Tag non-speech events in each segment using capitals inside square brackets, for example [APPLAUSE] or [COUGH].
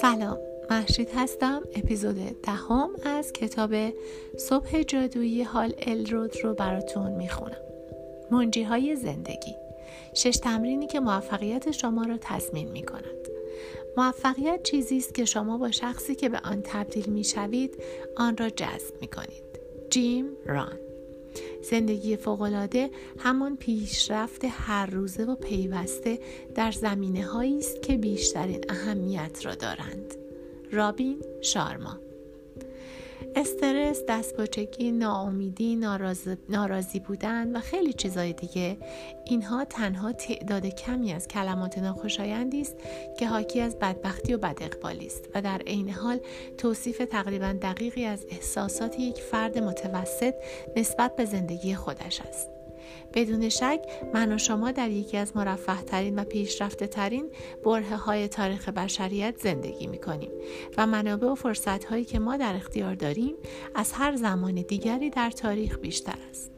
سلام محشید هستم اپیزود دهم از کتاب صبح جادویی حال الرود رو براتون می‌خونم منجی های زندگی شش تمرینی که موفقیت شما را تضمین می کند. موفقیت چیزی است که شما با شخصی که به آن تبدیل می شوید آن را جذب می کنید. جیم ران زندگی فوقالعاده همان پیشرفت هر روزه و پیوسته در زمینه هایی است که بیشترین اهمیت را دارند. رابین شارما استرس، دستپاچگی، ناامیدی، ناراضی بودن و خیلی چیزای دیگه اینها تنها تعداد کمی از کلمات ناخوشایندی است که حاکی از بدبختی و بداقبالی است و در عین حال توصیف تقریبا دقیقی از احساسات یک فرد متوسط نسبت به زندگی خودش است. بدون شک من و شما در یکی از مرفه ترین و پیشرفته ترین بره های تاریخ بشریت زندگی می کنیم و منابع و فرصت هایی که ما در اختیار داریم از هر زمان دیگری در تاریخ بیشتر است.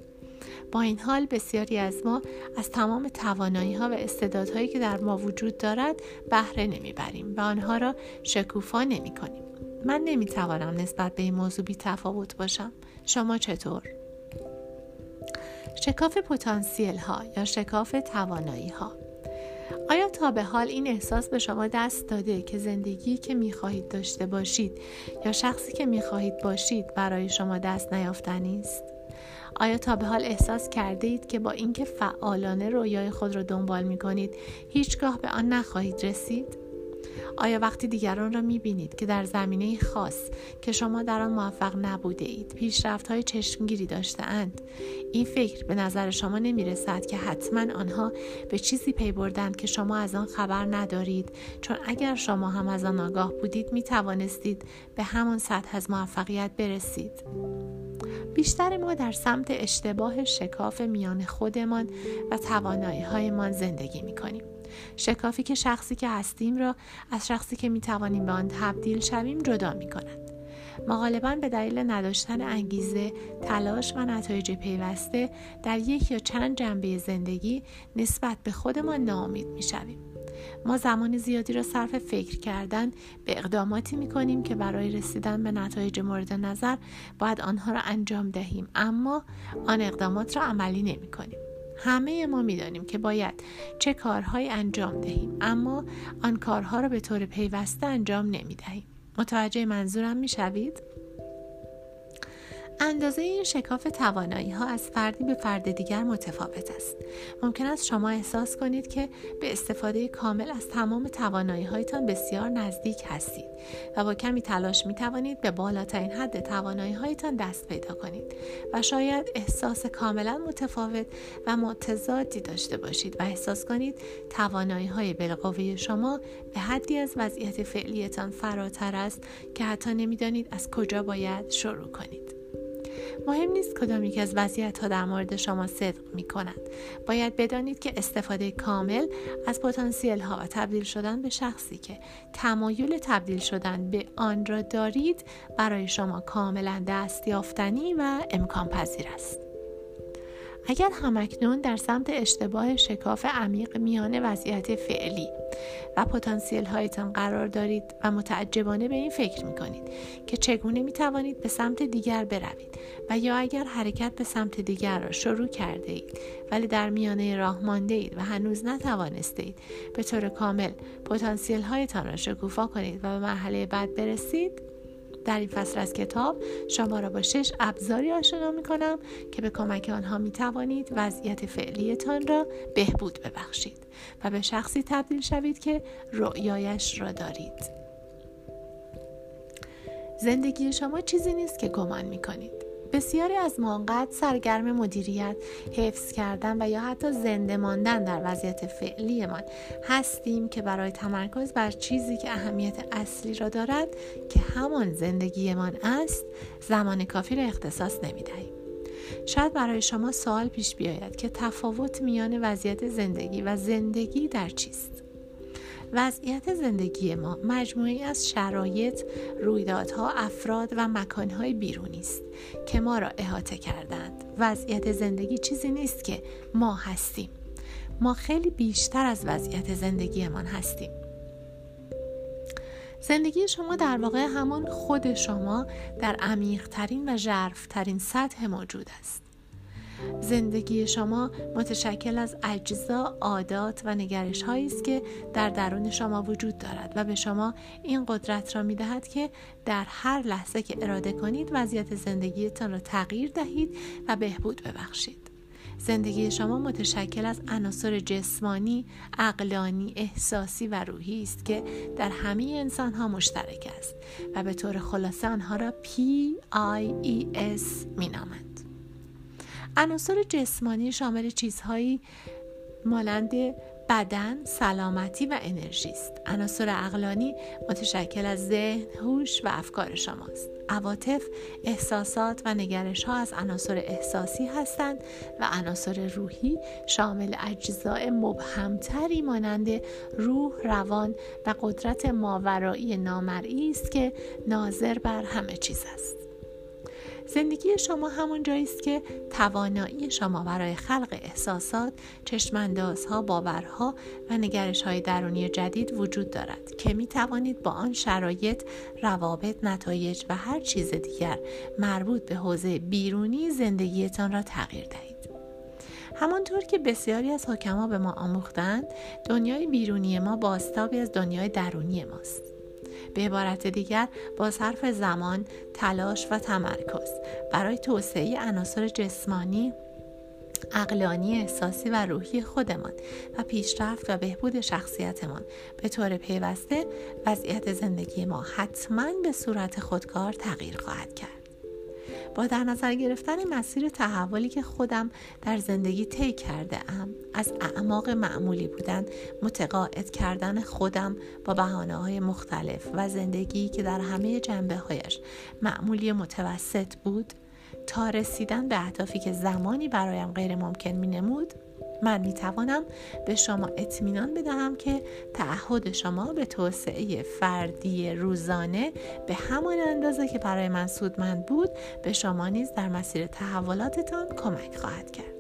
با این حال بسیاری از ما از تمام توانایی ها و استعدادهایی که در ما وجود دارد بهره نمی‌بریم و آنها را شکوفا نمی کنیم. من نمی توانم نسبت به این موضوع بی تفاوت باشم. شما چطور؟ شکاف پتانسیل ها یا شکاف توانایی ها آیا تا به حال این احساس به شما دست داده که زندگی که می‌خواهید داشته باشید یا شخصی که می‌خواهید باشید برای شما دست نیافتنی است؟ آیا تا به حال احساس کرده اید که با اینکه فعالانه رویای خود را دنبال می کنید هیچگاه به آن نخواهید رسید؟ آیا وقتی دیگران را می بینید که در زمینه خاص که شما در آن موفق نبوده اید پیشرفت های چشمگیری داشته اند؟ این فکر به نظر شما نمی رسد که حتما آنها به چیزی پی بردند که شما از آن خبر ندارید؟ چون اگر شما هم از آن آگاه بودید می توانستید به همان سطح از موفقیت برسید. بیشتر ما در سمت اشتباه شکاف میان خودمان و توانایی هایمان زندگی می کنیم. شکافی که شخصی که هستیم را از شخصی که می توانیم به آن تبدیل شویم جدا می کند. ما غالبا به دلیل نداشتن انگیزه، تلاش و نتایج پیوسته در یک یا چند جنبه زندگی نسبت به خودمان ناامید می شویم. ما زمان زیادی را صرف فکر کردن به اقداماتی می کنیم که برای رسیدن به نتایج مورد نظر باید آنها را انجام دهیم اما آن اقدامات را عملی نمی کنیم. همه ما می‌دانیم که باید چه کارهایی انجام دهیم اما آن کارها را به طور پیوسته انجام نمی دهیم. متوجه منظورم می شوید؟ اندازه این شکاف توانایی ها از فردی به فرد دیگر متفاوت است. ممکن است شما احساس کنید که به استفاده کامل از تمام توانایی هایتان بسیار نزدیک هستید و با کمی تلاش می توانید به بالاترین حد توانایی هایتان دست پیدا کنید و شاید احساس کاملا متفاوت و متضادی داشته باشید و احساس کنید توانایی های بالقوه شما به حدی از وضعیت فعلیتان فراتر است که حتی نمی‌دانید از کجا باید شروع کنید. مهم نیست کدام یک از وضعیت ها در مورد شما صدق می کند. باید بدانید که استفاده کامل از پتانسیل ها و تبدیل شدن به شخصی که تمایل تبدیل شدن به آن را دارید برای شما کاملا دستیافتنی و امکان پذیر است. اگر همکنون در سمت اشتباه شکاف عمیق میان وضعیت فعلی و پتانسیل هایتان قرار دارید و متعجبانه به این فکر می کنید که چگونه می توانید به سمت دیگر بروید و یا اگر حرکت به سمت دیگر را شروع کرده اید ولی در میانه راه مانده اید و هنوز نتوانسته اید به طور کامل پتانسیل هایتان را شکوفا کنید و به مرحله بعد برسید در این فصل از کتاب شما را با شش ابزاری آشنا می کنم که به کمک آنها می توانید وضعیت فعلیتان را بهبود ببخشید و به شخصی تبدیل شوید که رؤیایش را دارید. زندگی شما چیزی نیست که گمان می کنید. بسیاری از ما انقدر سرگرم مدیریت حفظ کردن و یا حتی زنده ماندن در وضعیت فعلیمان هستیم که برای تمرکز بر چیزی که اهمیت اصلی را دارد که همان زندگیمان است زمان کافی را اختصاص نمی دهیم. شاید برای شما سوال پیش بیاید که تفاوت میان وضعیت زندگی و زندگی در چیست؟ وضعیت زندگی ما مجموعی از شرایط، رویدادها، افراد و مکانهای بیرونی است که ما را احاطه کردند. وضعیت زندگی چیزی نیست که ما هستیم. ما خیلی بیشتر از وضعیت زندگیمان هستیم زندگی شما در واقع همان خود شما در عمیقترین و ژرفترین سطح موجود است زندگی شما متشکل از اجزا، عادات و نگرش هایی است که در درون شما وجود دارد و به شما این قدرت را می دهد که در هر لحظه که اراده کنید وضعیت زندگیتان را تغییر دهید و بهبود ببخشید. زندگی شما متشکل از عناصر جسمانی، عقلانی، احساسی و روحی است که در همه انسان ها مشترک است و به طور خلاصه آنها را PIES نامند. عناصر جسمانی شامل چیزهایی مانند بدن، سلامتی و انرژی است. عناصر عقلانی متشکل از ذهن، هوش و افکار شماست. عواطف، احساسات و نگرش ها از عناصر احساسی هستند و عناصر روحی شامل اجزاء مبهمتری مانند روح، روان و قدرت ماورایی نامرئی است که ناظر بر همه چیز است. زندگی شما همون جایی است که توانایی شما برای خلق احساسات، چشماندازها، باورها و نگرش های درونی جدید وجود دارد که می توانید با آن شرایط، روابط، نتایج و هر چیز دیگر مربوط به حوزه بیرونی زندگیتان را تغییر دهید. همانطور که بسیاری از حکما به ما آموختند دنیای بیرونی ما باستابی از دنیای درونی ماست به عبارت دیگر با صرف زمان، تلاش و تمرکز. برای توسعه عناصر جسمانی اقلانی احساسی و روحی خودمان و پیشرفت و بهبود شخصیتمان. به طور پیوسته وضعیت زندگی ما حتما به صورت خودکار تغییر خواهد کرد. با در نظر گرفتن مسیر تحولی که خودم در زندگی طی کرده ام از اعماق معمولی بودن متقاعد کردن خودم با بحانه های مختلف و زندگی که در همه جنبه هایش معمولی متوسط بود تا رسیدن به اهدافی که زمانی برایم غیر ممکن می نمود من می توانم به شما اطمینان بدهم که تعهد شما به توسعه فردی روزانه به همان اندازه که برای من سودمند بود به شما نیز در مسیر تحولاتتان کمک خواهد کرد.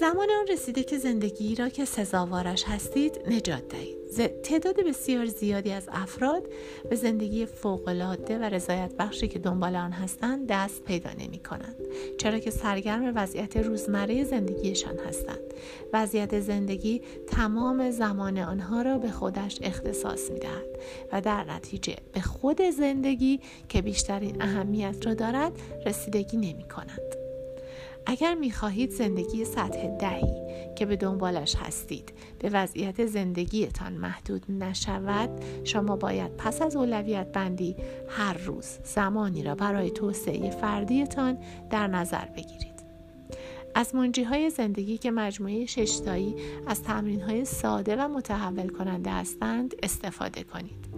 زمان آن رسیده که زندگی را که سزاوارش هستید نجات دهید. تعداد بسیار زیادی از افراد به زندگی فوقالعاده و رضایت بخشی که دنبال آن هستند دست پیدا نمی کنند چرا که سرگرم وضعیت روزمره زندگیشان هستند. وضعیت زندگی تمام زمان آنها را به خودش اختصاص می دهد و در نتیجه به خود زندگی که بیشترین اهمیت را دارد رسیدگی نمی کنند اگر می‌خواهید زندگی سطح دهی که به دنبالش هستید به وضعیت زندگیتان محدود نشود شما باید پس از اولویت بندی هر روز زمانی را برای توسعه فردیتان در نظر بگیرید. از منجی های زندگی که مجموعه ششتایی از تمرین های ساده و متحول کننده هستند استفاده کنید.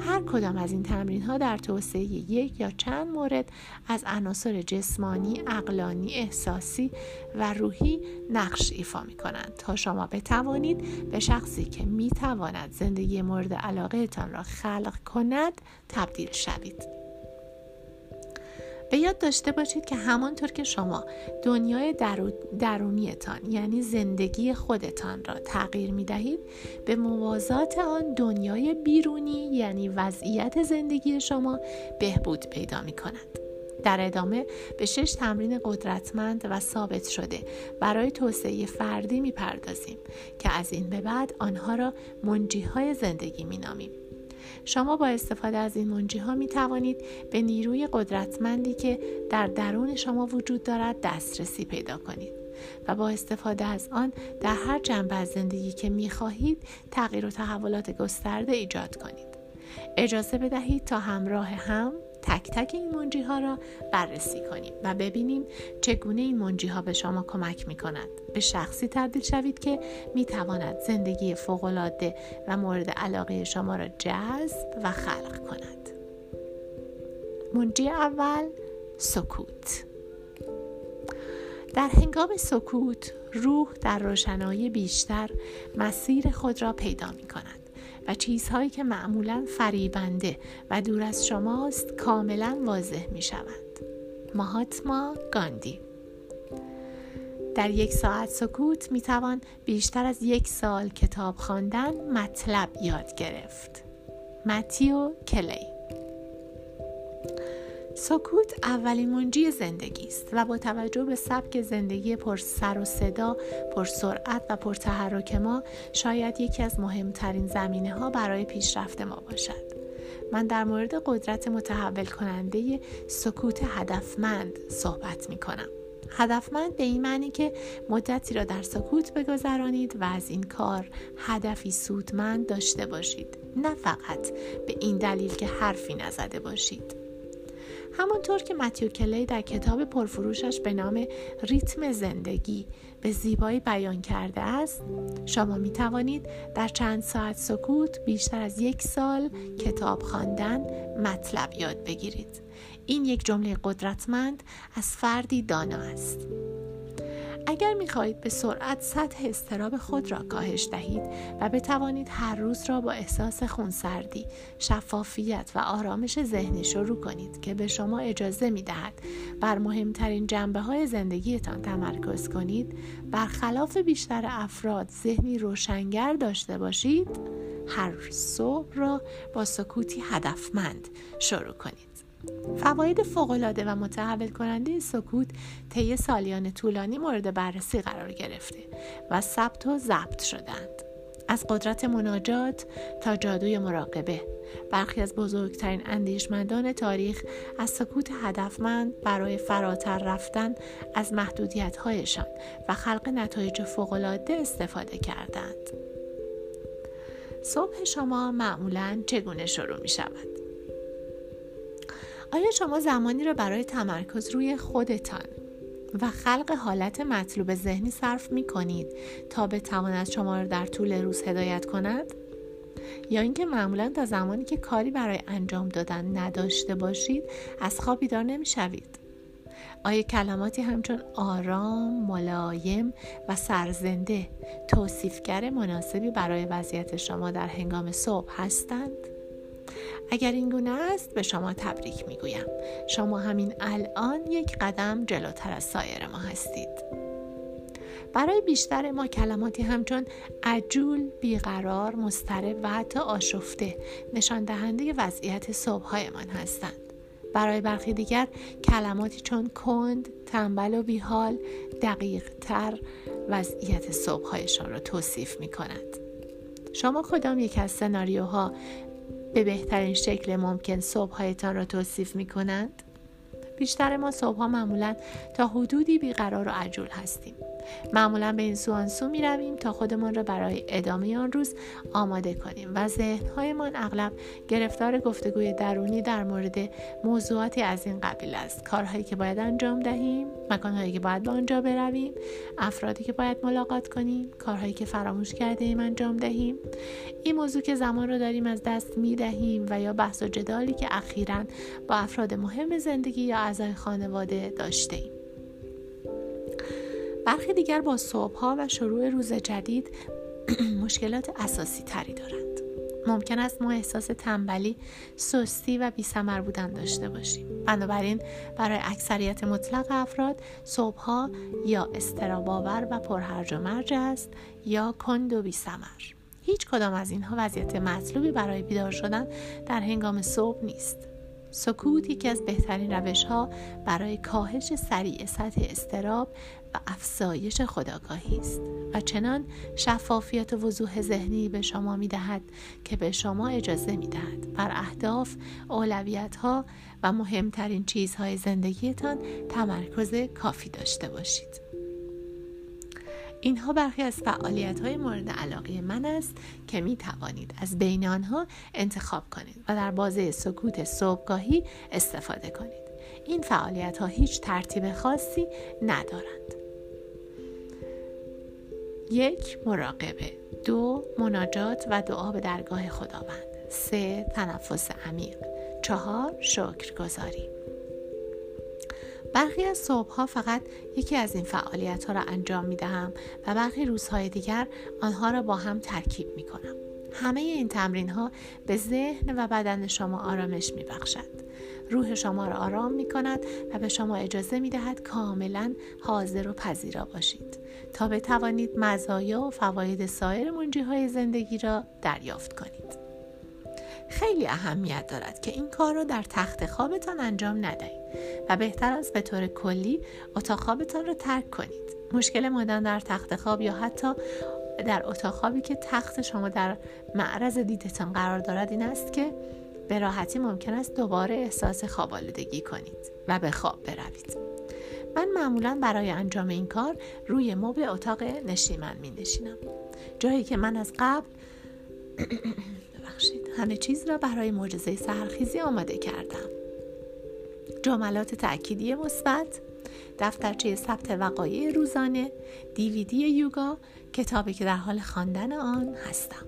هر کدام از این تمرین ها در توسعه یک یا چند مورد از عناصر جسمانی، اقلانی، احساسی و روحی نقش ایفا می کنند تا شما بتوانید به شخصی که می تواند زندگی مورد علاقه تان را خلق کند تبدیل شوید. به یاد داشته باشید که همانطور که شما دنیای درونیتان یعنی زندگی خودتان را تغییر می دهید به موازات آن دنیای بیرونی یعنی وضعیت زندگی شما بهبود پیدا می کند. در ادامه به شش تمرین قدرتمند و ثابت شده برای توسعه فردی می پردازیم که از این به بعد آنها را منجی های زندگی می نامیم. شما با استفاده از این منجی ها می توانید به نیروی قدرتمندی که در درون شما وجود دارد دسترسی پیدا کنید و با استفاده از آن در هر جنبه از زندگی که می خواهید تغییر و تحولات گسترده ایجاد کنید. اجازه بدهید تا همراه هم تک تک این منجی ها را بررسی کنیم و ببینیم چگونه این منجی ها به شما کمک می کند. به شخصی تبدیل شوید که می تواند زندگی فوقالعاده و مورد علاقه شما را جذب و خلق کند. منجی اول سکوت در هنگام سکوت روح در روشنایی بیشتر مسیر خود را پیدا می کند. و چیزهایی که معمولا فریبنده و دور از شماست کاملا واضح می شوند. ماهاتما گاندی در یک ساعت سکوت می توان بیشتر از یک سال کتاب خواندن مطلب یاد گرفت. متیو کلی سکوت اولین منجی زندگی است و با توجه به سبک زندگی پر سر و صدا، پر سرعت و پر تحرک ما شاید یکی از مهمترین زمینه ها برای پیشرفت ما باشد. من در مورد قدرت متحول کننده سکوت هدفمند صحبت می کنم. هدفمند به این معنی که مدتی را در سکوت بگذرانید و از این کار هدفی سودمند داشته باشید نه فقط به این دلیل که حرفی نزده باشید همانطور که متیو کلی در کتاب پرفروشش به نام ریتم زندگی به زیبایی بیان کرده است شما می توانید در چند ساعت سکوت بیشتر از یک سال کتاب خواندن مطلب یاد بگیرید. این یک جمله قدرتمند از فردی دانا است. اگر می‌خواهید به سرعت سطح استراب خود را کاهش دهید و بتوانید هر روز را با احساس خونسردی، شفافیت و آرامش ذهنی شروع کنید که به شما اجازه می دهد بر مهمترین جنبه های زندگیتان تمرکز کنید برخلاف بیشتر افراد ذهنی روشنگر داشته باشید هر صبح را با سکوتی هدفمند شروع کنید. فواید فوقالعاده و متحول کننده سکوت طی سالیان طولانی مورد بررسی قرار گرفته و ثبت و ضبط شدند. از قدرت مناجات تا جادوی مراقبه. برخی از بزرگترین اندیشمندان تاریخ از سکوت هدفمند برای فراتر رفتن از محدودیتهایشان و خلق نتایج فوقالعاده استفاده کردند. صبح شما معمولا چگونه شروع می شود؟ آیا شما زمانی را برای تمرکز روی خودتان و خلق حالت مطلوب ذهنی صرف می کنید تا بتواند شما را در طول روز هدایت کند؟ یا اینکه معمولا تا زمانی که کاری برای انجام دادن نداشته باشید از خواب بیدار نمی شوید؟ آیا کلماتی همچون آرام، ملایم و سرزنده توصیفگر مناسبی برای وضعیت شما در هنگام صبح هستند؟ اگر این گونه است به شما تبریک می‌گویم شما همین الان یک قدم جلوتر از سایر ما هستید برای بیشتر ما کلماتی همچون عجول، بیقرار، مسترب و حتی آشفته نشان دهنده وضعیت صبحهایمان هستند. برای برخی دیگر کلماتی چون کند، تنبل و بیحال دقیق تر وضعیت صبحهایشان را توصیف می کند. شما کدام یک از سناریوها به بهترین شکل ممکن صبحهایتان را توصیف می کنند؟ بیشتر ما صبحها معمولا تا حدودی بیقرار و عجول هستیم معمولا به این سو سو می رویم تا خودمان را برای ادامه آن روز آماده کنیم و ذهنهایمان اغلب گرفتار گفتگوی درونی در مورد موضوعاتی از این قبیل است. کارهایی که باید انجام دهیم مکانهایی که باید به آنجا برویم افرادی که باید ملاقات کنیم کارهایی که فراموش کرده ایم انجام دهیم. این موضوع که زمان را داریم از دست می دهیم و یا بحث و جدالی که اخیرا با افراد مهم زندگی یا اعضای خانواده داشته ایم برخی دیگر با صبحها و شروع روز جدید [CLEARS THROAT] مشکلات اساسی تری دارند ممکن است ما احساس تنبلی، سستی و بیثمر بودن داشته باشیم. بنابراین برای اکثریت مطلق افراد صبحها یا استراباور و پرهرج و مرج است یا کند و بیثمر. هیچ کدام از اینها وضعیت مطلوبی برای بیدار شدن در هنگام صبح نیست. سکوت یکی از بهترین روش ها برای کاهش سریع سطح استراب و افزایش خداگاهی است و چنان شفافیت و وضوح ذهنی به شما می دهد که به شما اجازه می دهد بر اهداف، اولویت ها و مهمترین چیزهای زندگیتان تمرکز کافی داشته باشید. اینها برخی از فعالیت های مورد علاقه من است که می توانید از بین آنها انتخاب کنید و در بازه سکوت صبحگاهی استفاده کنید. این فعالیت ها هیچ ترتیب خاصی ندارند. یک مراقبه دو مناجات و دعا به درگاه خداوند سه تنفس عمیق چهار شکرگزاری برخی از صبح فقط یکی از این فعالیت ها را انجام می دهم و برخی روزهای دیگر آنها را با هم ترکیب می کنم. همه این تمرین ها به ذهن و بدن شما آرامش می بخشد. روح شما را آرام می کند و به شما اجازه می دهد کاملا حاضر و پذیرا باشید. تا بتوانید مزایا و فواید سایر منجی های زندگی را دریافت کنید. خیلی اهمیت دارد که این کار را در تخت خوابتان انجام ندهید و بهتر است به طور کلی اتاق خوابتان را ترک کنید. مشکل مادن در تخت خواب یا حتی در اتاق خوابی که تخت شما در معرض دیدتان قرار دارد این است که به راحتی ممکن است دوباره احساس خواب آلودگی کنید و به خواب بروید. من معمولا برای انجام این کار روی مبل اتاق نشیمن می نشینم جایی که من از قبل [CLEARS THROAT] ببخشید همه چیز را برای معجزه سرخیزی آماده کردم. جملات تأکیدی مثبت دفترچه ثبت وقایع روزانه دیویدی یوگا کتابی که در حال خواندن آن هستم.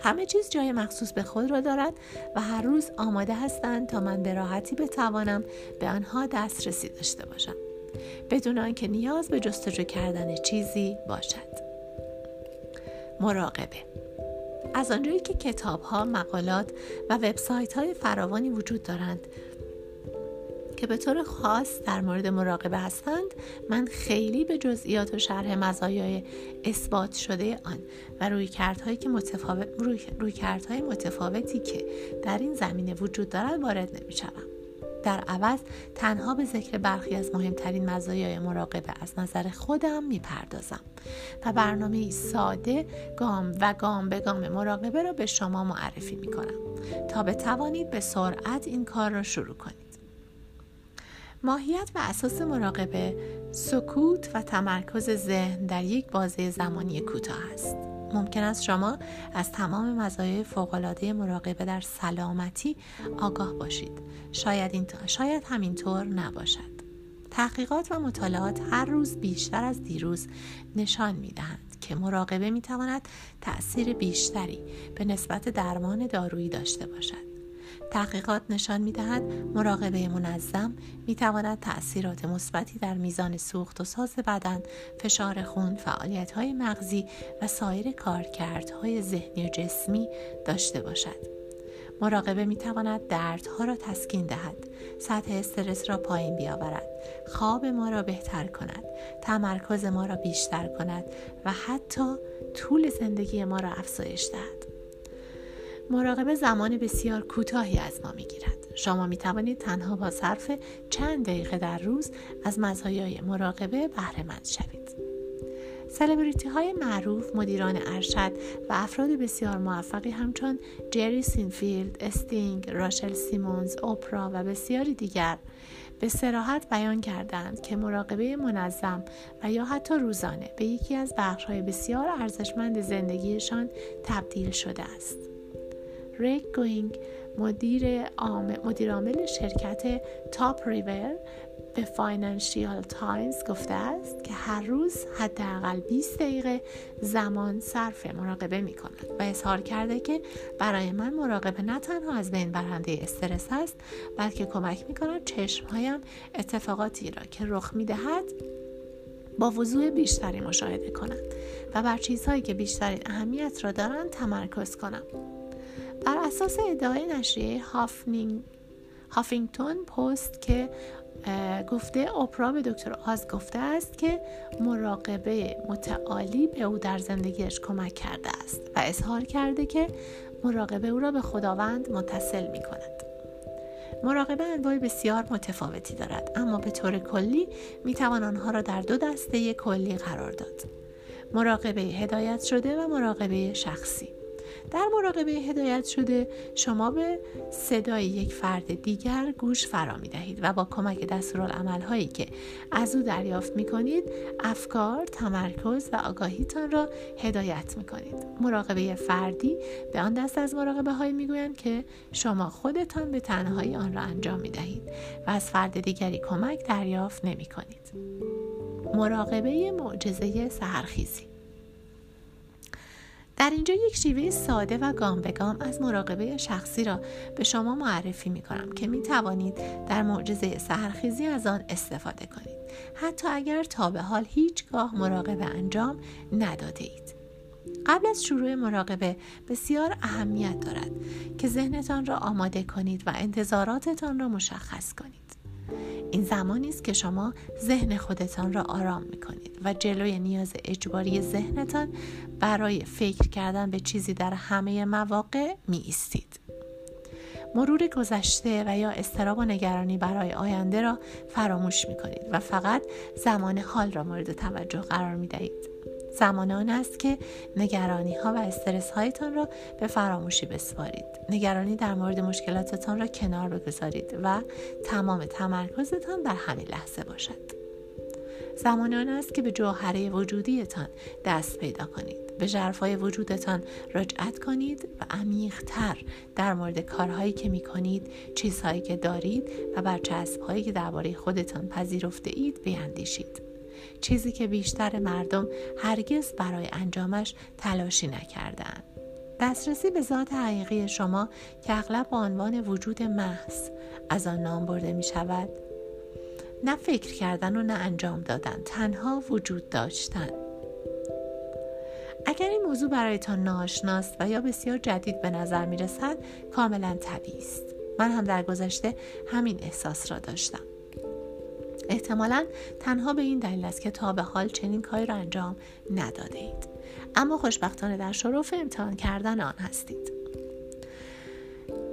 همه چیز جای مخصوص به خود را دارد و هر روز آماده هستند تا من به راحتی بتوانم به آنها دسترسی داشته باشم. بدون آنکه نیاز به جستجو کردن چیزی باشد. مراقبه. از آنجایی که کتاب ها، مقالات و وبسایت های فراوانی وجود دارند که به طور خاص در مورد مراقبه هستند من خیلی به جزئیات و شرح مزایای اثبات شده آن و روی کردهایی که متفاوت روی, روی کردهای متفاوتی که در این زمینه وجود دارد وارد نمی‌شوم. در عوض تنها به ذکر برخی از مهمترین مزایای مراقبه از نظر خودم می‌پردازم و برنامه ساده گام و گام به گام مراقبه را به شما معرفی می کنم تا بتوانید به سرعت این کار را شروع کنید. ماهیت و اساس مراقبه سکوت و تمرکز ذهن در یک بازه زمانی کوتاه است. ممکن است شما از تمام مزایای فوقالعاده مراقبه در سلامتی آگاه باشید. شاید, این شاید همینطور نباشد. تحقیقات و مطالعات هر روز بیشتر از دیروز نشان می دهند که مراقبه می تواند تأثیر بیشتری به نسبت درمان دارویی داشته باشد. تحقیقات نشان می دهد مراقبه منظم می تواند تأثیرات مثبتی در میزان سوخت و ساز بدن، فشار خون، فعالیت های مغزی و سایر کارکردهای ذهنی و جسمی داشته باشد. مراقبه می تواند دردها را تسکین دهد، سطح استرس را پایین بیاورد، خواب ما را بهتر کند، تمرکز ما را بیشتر کند و حتی طول زندگی ما را افزایش دهد. مراقبه زمان بسیار کوتاهی از ما می‌گیرد شما می توانید تنها با صرف چند دقیقه در روز از مزایای مراقبه بهره مند شوید سلبریتی های معروف، مدیران ارشد و افراد بسیار موفقی همچون جری سینفیلد، استینگ، راشل سیمونز، اوپرا و بسیاری دیگر به صراحت بیان کردند که مراقبه منظم و یا حتی روزانه به یکی از بخش‌های بسیار ارزشمند زندگیشان تبدیل شده است. ریک گوینگ مدیر عامل شرکت Tupperware به Financial Times گفته است که هر روز حداقل 20 دقیقه زمان صرف مراقبه می کند و اظهار کرده که برای من مراقبه نه تنها از بین برنده استرس است بلکه کمک می کند چشمهایم اتفاقاتی را که رخ می دهد با وضوح بیشتری مشاهده کنند و بر چیزهایی که بیشترین اهمیت را دارند تمرکز کنم. بر اساس ادعای نشریه هافنینگ هافینگتون پست که گفته اپرا به دکتر آز گفته است که مراقبه متعالی به او در زندگیش کمک کرده است و اظهار کرده که مراقبه او را به خداوند متصل می کند. مراقبه انواع بسیار متفاوتی دارد اما به طور کلی می توان آنها را در دو دسته کلی قرار داد. مراقبه هدایت شده و مراقبه شخصی در مراقبه هدایت شده شما به صدای یک فرد دیگر گوش فرا می دهید و با کمک دستورالعمل هایی که از او دریافت می کنید افکار، تمرکز و آگاهیتان را هدایت می کنید مراقبه فردی به آن دست از مراقبه هایی می گویند که شما خودتان به تنهایی آن را انجام می دهید و از فرد دیگری کمک دریافت نمی کنید مراقبه معجزه سهرخیزی در اینجا یک شیوه ساده و گام به گام از مراقبه شخصی را به شما معرفی می کنم که می توانید در معجزه سهرخیزی از آن استفاده کنید. حتی اگر تا به حال هیچگاه مراقبه انجام نداده اید. قبل از شروع مراقبه بسیار اهمیت دارد که ذهنتان را آماده کنید و انتظاراتتان را مشخص کنید. این زمانی است که شما ذهن خودتان را آرام می کنید و جلوی نیاز اجباری ذهنتان برای فکر کردن به چیزی در همه مواقع می ایستید. مرور گذشته و یا استراب و نگرانی برای آینده را فراموش می کنید و فقط زمان حال را مورد توجه قرار می دهید. زمان آن است که نگرانی ها و استرس هایتان را به فراموشی بسپارید. نگرانی در مورد مشکلاتتان را کنار بگذارید و تمام تمرکزتان در همین لحظه باشد. زمان آن است که به جوهره وجودیتان دست پیدا کنید. به ژرفای وجودتان رجعت کنید و عمیقتر در مورد کارهایی که می کنید چیزهایی که دارید و برچسبهایی که درباره خودتان پذیرفته اید بیاندیشید. چیزی که بیشتر مردم هرگز برای انجامش تلاشی نکردند. دسترسی به ذات حقیقی شما که اغلب عنوان وجود محض از آن نام برده می شود. نه فکر کردن و نه انجام دادن تنها وجود داشتن. اگر این موضوع برایتان ناشناست و یا بسیار جدید به نظر می رسد کاملا طبیعی است. من هم در گذشته همین احساس را داشتم. احتمالا تنها به این دلیل است که تا به حال چنین کاری را انجام نداده اید. اما خوشبختانه در شرف امتحان کردن آن هستید.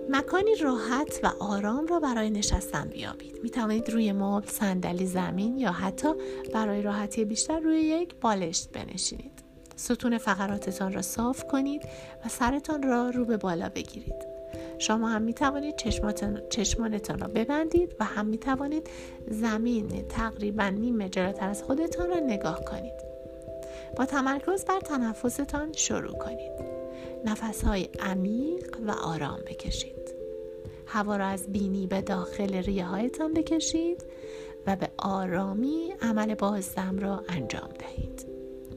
مکانی راحت و آرام را برای نشستن بیابید. می توانید روی مبل صندلی زمین یا حتی برای راحتی بیشتر روی یک بالشت بنشینید. ستون فقراتتان را صاف کنید و سرتان را رو به بالا بگیرید. شما هم می توانید چشمانتان را ببندید و هم می توانید زمین تقریبا نیم جلوتر از خودتان را نگاه کنید. با تمرکز بر تنفستان شروع کنید. نفس های عمیق و آرام بکشید. هوا را از بینی به داخل ریه هایتان بکشید و به آرامی عمل بازدم را انجام دهید.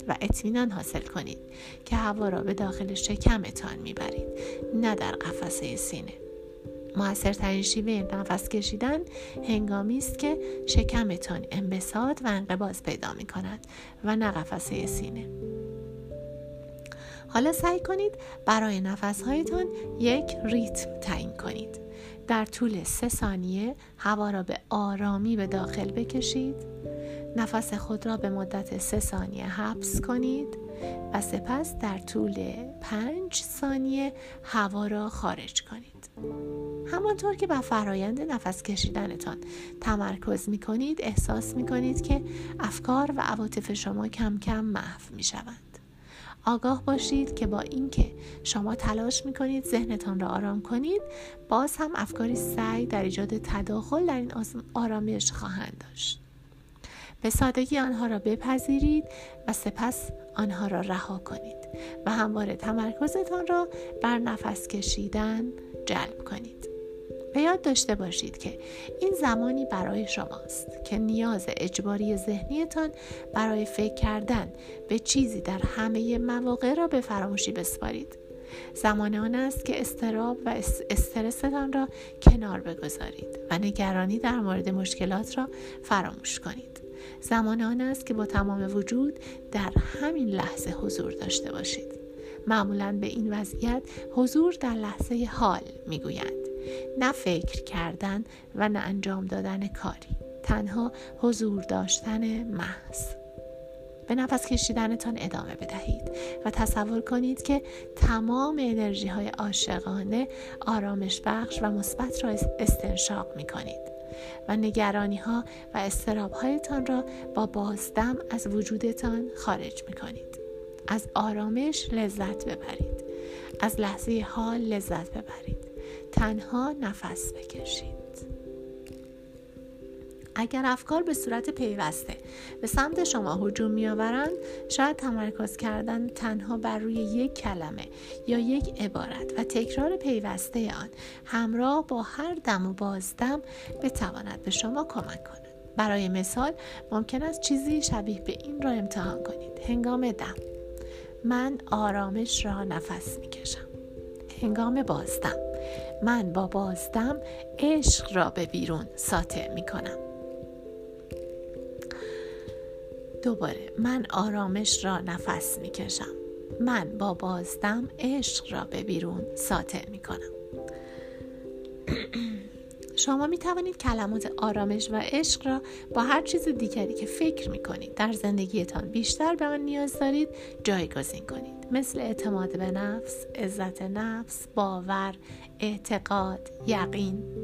و اطمینان حاصل کنید که هوا را به داخل شکمتان می‌برید نه در قفسه سینه. موثرترین شیوه نفس کشیدن هنگامی است که شکمتان انبساط و انقباض پیدا می کند و نه قفسه سینه. حالا سعی کنید برای نفسهایتان یک ریتم تعیین کنید. در طول سه ثانیه هوا را به آرامی به داخل بکشید. نفس خود را به مدت سه ثانیه حبس کنید و سپس در طول پنج ثانیه هوا را خارج کنید. همانطور که بر فرایند نفس کشیدنتان تمرکز می کنید احساس می کنید که افکار و عواطف شما کم کم محو می شوند آگاه باشید که با اینکه شما تلاش می کنید ذهنتان را آرام کنید باز هم افکاری سعی در ایجاد تداخل در این آرامش خواهند داشت. به سادگی آنها را بپذیرید و سپس آنها را رها کنید و همواره تمرکزتان را بر نفس کشیدن جلب کنید. به یاد داشته باشید که این زمانی برای شماست که نیاز اجباری ذهنیتان برای فکر کردن به چیزی در همه مواقع را به فراموشی بسپارید. زمان آن است که استراب و استرستان را کنار بگذارید و نگرانی در مورد مشکلات را فراموش کنید. زمان آن است که با تمام وجود در همین لحظه حضور داشته باشید. معمولا به این وضعیت حضور در لحظه حال می‌گویند. نه فکر کردن و نه انجام دادن کاری. تنها حضور داشتن محض. به نفس کشیدنتان ادامه بدهید و تصور کنید که تمام انرژی های عاشقانه آرامش بخش و مثبت را استنشاق می کنید و نگرانی ها و استراب هایتان را با بازدم از وجودتان خارج می کنید. از آرامش لذت ببرید. از لحظه حال لذت ببرید. تنها نفس بکشید. اگر افکار به صورت پیوسته به سمت شما هجوم میآورند شاید تمرکز کردن تنها بر روی یک کلمه یا یک عبارت و تکرار پیوسته آن همراه با هر دم و بازدم بتواند به شما کمک کند. برای مثال ممکن است چیزی شبیه به این را امتحان کنید. هنگام دم. من آرامش را نفس می‌کشم. هنگام بازدم. من با بازدم عشق را به بیرون ساطع می دوباره من آرامش را نفس می کشم من با بازدم عشق را به بیرون ساطع می کنم [CLEARS THROAT] شما می توانید کلمات آرامش و عشق را با هر چیز دیگری که فکر می کنید در زندگیتان بیشتر به آن نیاز دارید جایگزین کنید. مثل اعتماد به نفس، عزت نفس، باور، اعتقاد، یقین.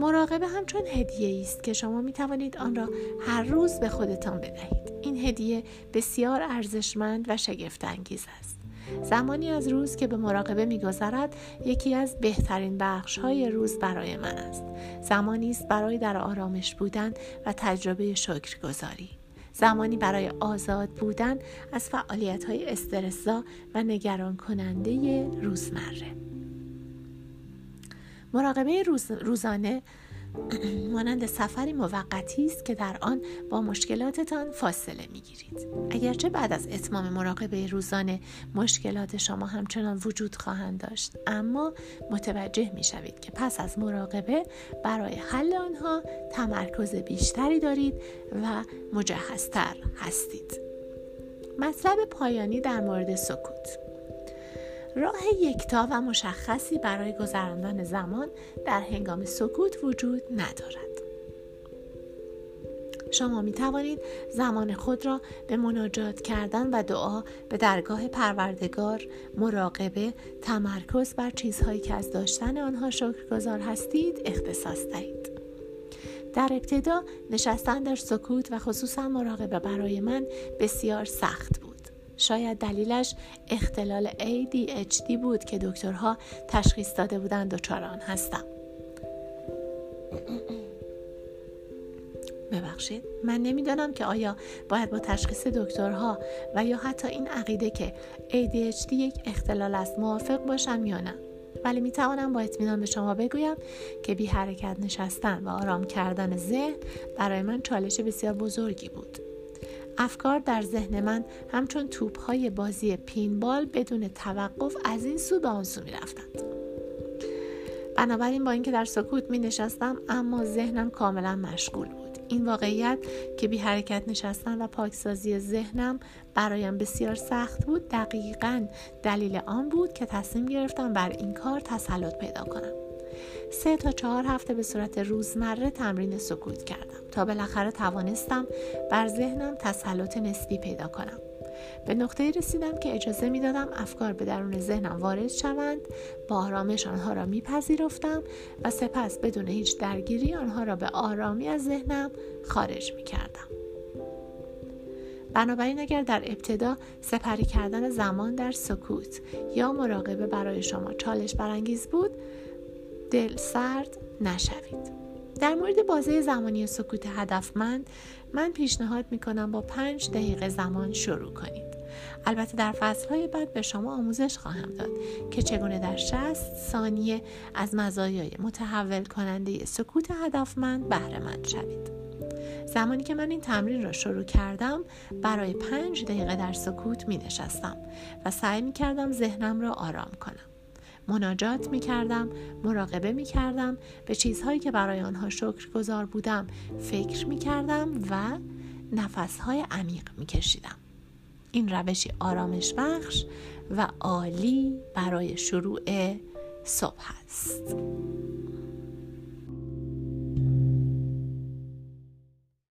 مراقبه همچون هدیه است که شما می توانید آن را هر روز به خودتان بدهید. این هدیه بسیار ارزشمند و شگفت انگیز است. زمانی از روز که به مراقبه میگذرد یکی از بهترین بخش های روز برای من است. زمانی است برای در آرامش بودن و تجربه شکرگزاری. زمانی برای آزاد بودن از فعالیت های استرسا و نگران کننده روزمره. مراقبه روز، روزانه [CLEARS THROAT] مانند سفری موقتی است که در آن با مشکلاتتان فاصله می‌گیرید. اگرچه بعد از اتمام مراقبه روزانه مشکلات شما همچنان وجود خواهند داشت اما متوجه می شوید که پس از مراقبه برای حل آنها تمرکز بیشتری دارید و مجهزتر هستید. مطلب پایانی در مورد سکوت. راه یکتا و مشخصی برای گذراندن زمان در هنگام سکوت وجود ندارد. شما می توانید زمان خود را به مناجات کردن و دعا به درگاه پروردگار مراقبه تمرکز بر چیزهایی که از داشتن آنها شکرگزار هستید اختصاص دهید. در ابتدا نشستن در سکوت و خصوصا مراقبه برای من بسیار سخت بود. شاید دلیلش اختلال ADHD بود که دکترها تشخیص داده بودند دچار آن هستم [CLEARS THROAT] ببخشید. من نمی‌دانم که آیا باید با تشخیص دکترها و یا حتی این عقیده که ADHD یک اختلال است موافق باشم یا نه. ولی می توانم با اطمینان به شما بگویم که بی حرکت نشستن و آرام کردن ذهن برای من چالش بسیار بزرگی بود. افکار در ذهن من همچون توپهای بازی پینبال بدون توقف از این سو به آن سو می رفتند. بنابراین با اینکه در سکوت می نشستم اما ذهنم کاملا مشغول بود. این واقعیت که بی حرکت نشستن و پاکسازی ذهنم برایم بسیار سخت بود دقیقا دلیل آن بود که تصمیم گرفتم بر این کار تسلط پیدا کنم. سه تا چهار هفته به صورت روزمره تمرین سکوت کردم. تا بالاخره توانستم بر ذهنم تسلط نسبی پیدا کنم. به نقطه رسیدم که اجازه می‌دادم افکار به درون ذهنم وارد شوند با آرامش آنها را میپذیرفتم و سپس بدون هیچ درگیری آنها را به آرامی از ذهنم خارج می‌کردم. بنابراین اگر در ابتدا سپری کردن زمان در سکوت یا مراقبه برای شما چالش برانگیز بود دل سرد نشوید. در مورد بازه زمانی سکوت هدفمند من پیشنهاد می کنم با پنج دقیقه زمان شروع کنید. البته در فصلهای بعد به شما آموزش خواهم داد که چگونه در 60 ثانیه از مزایای متحول کننده سکوت هدفمند بهره مند شوید. زمانی که من این تمرین را شروع کردم برای پنج دقیقه در سکوت می نشستم و سعی می کردم ذهنم را آرام کنم. مناجات می کردم مراقبه می کردم به چیزهایی که برای آنها شکر گذار بودم فکر می کردم و نفسهای عمیق می کشیدم این روشی آرامش بخش و عالی برای شروع صبح است.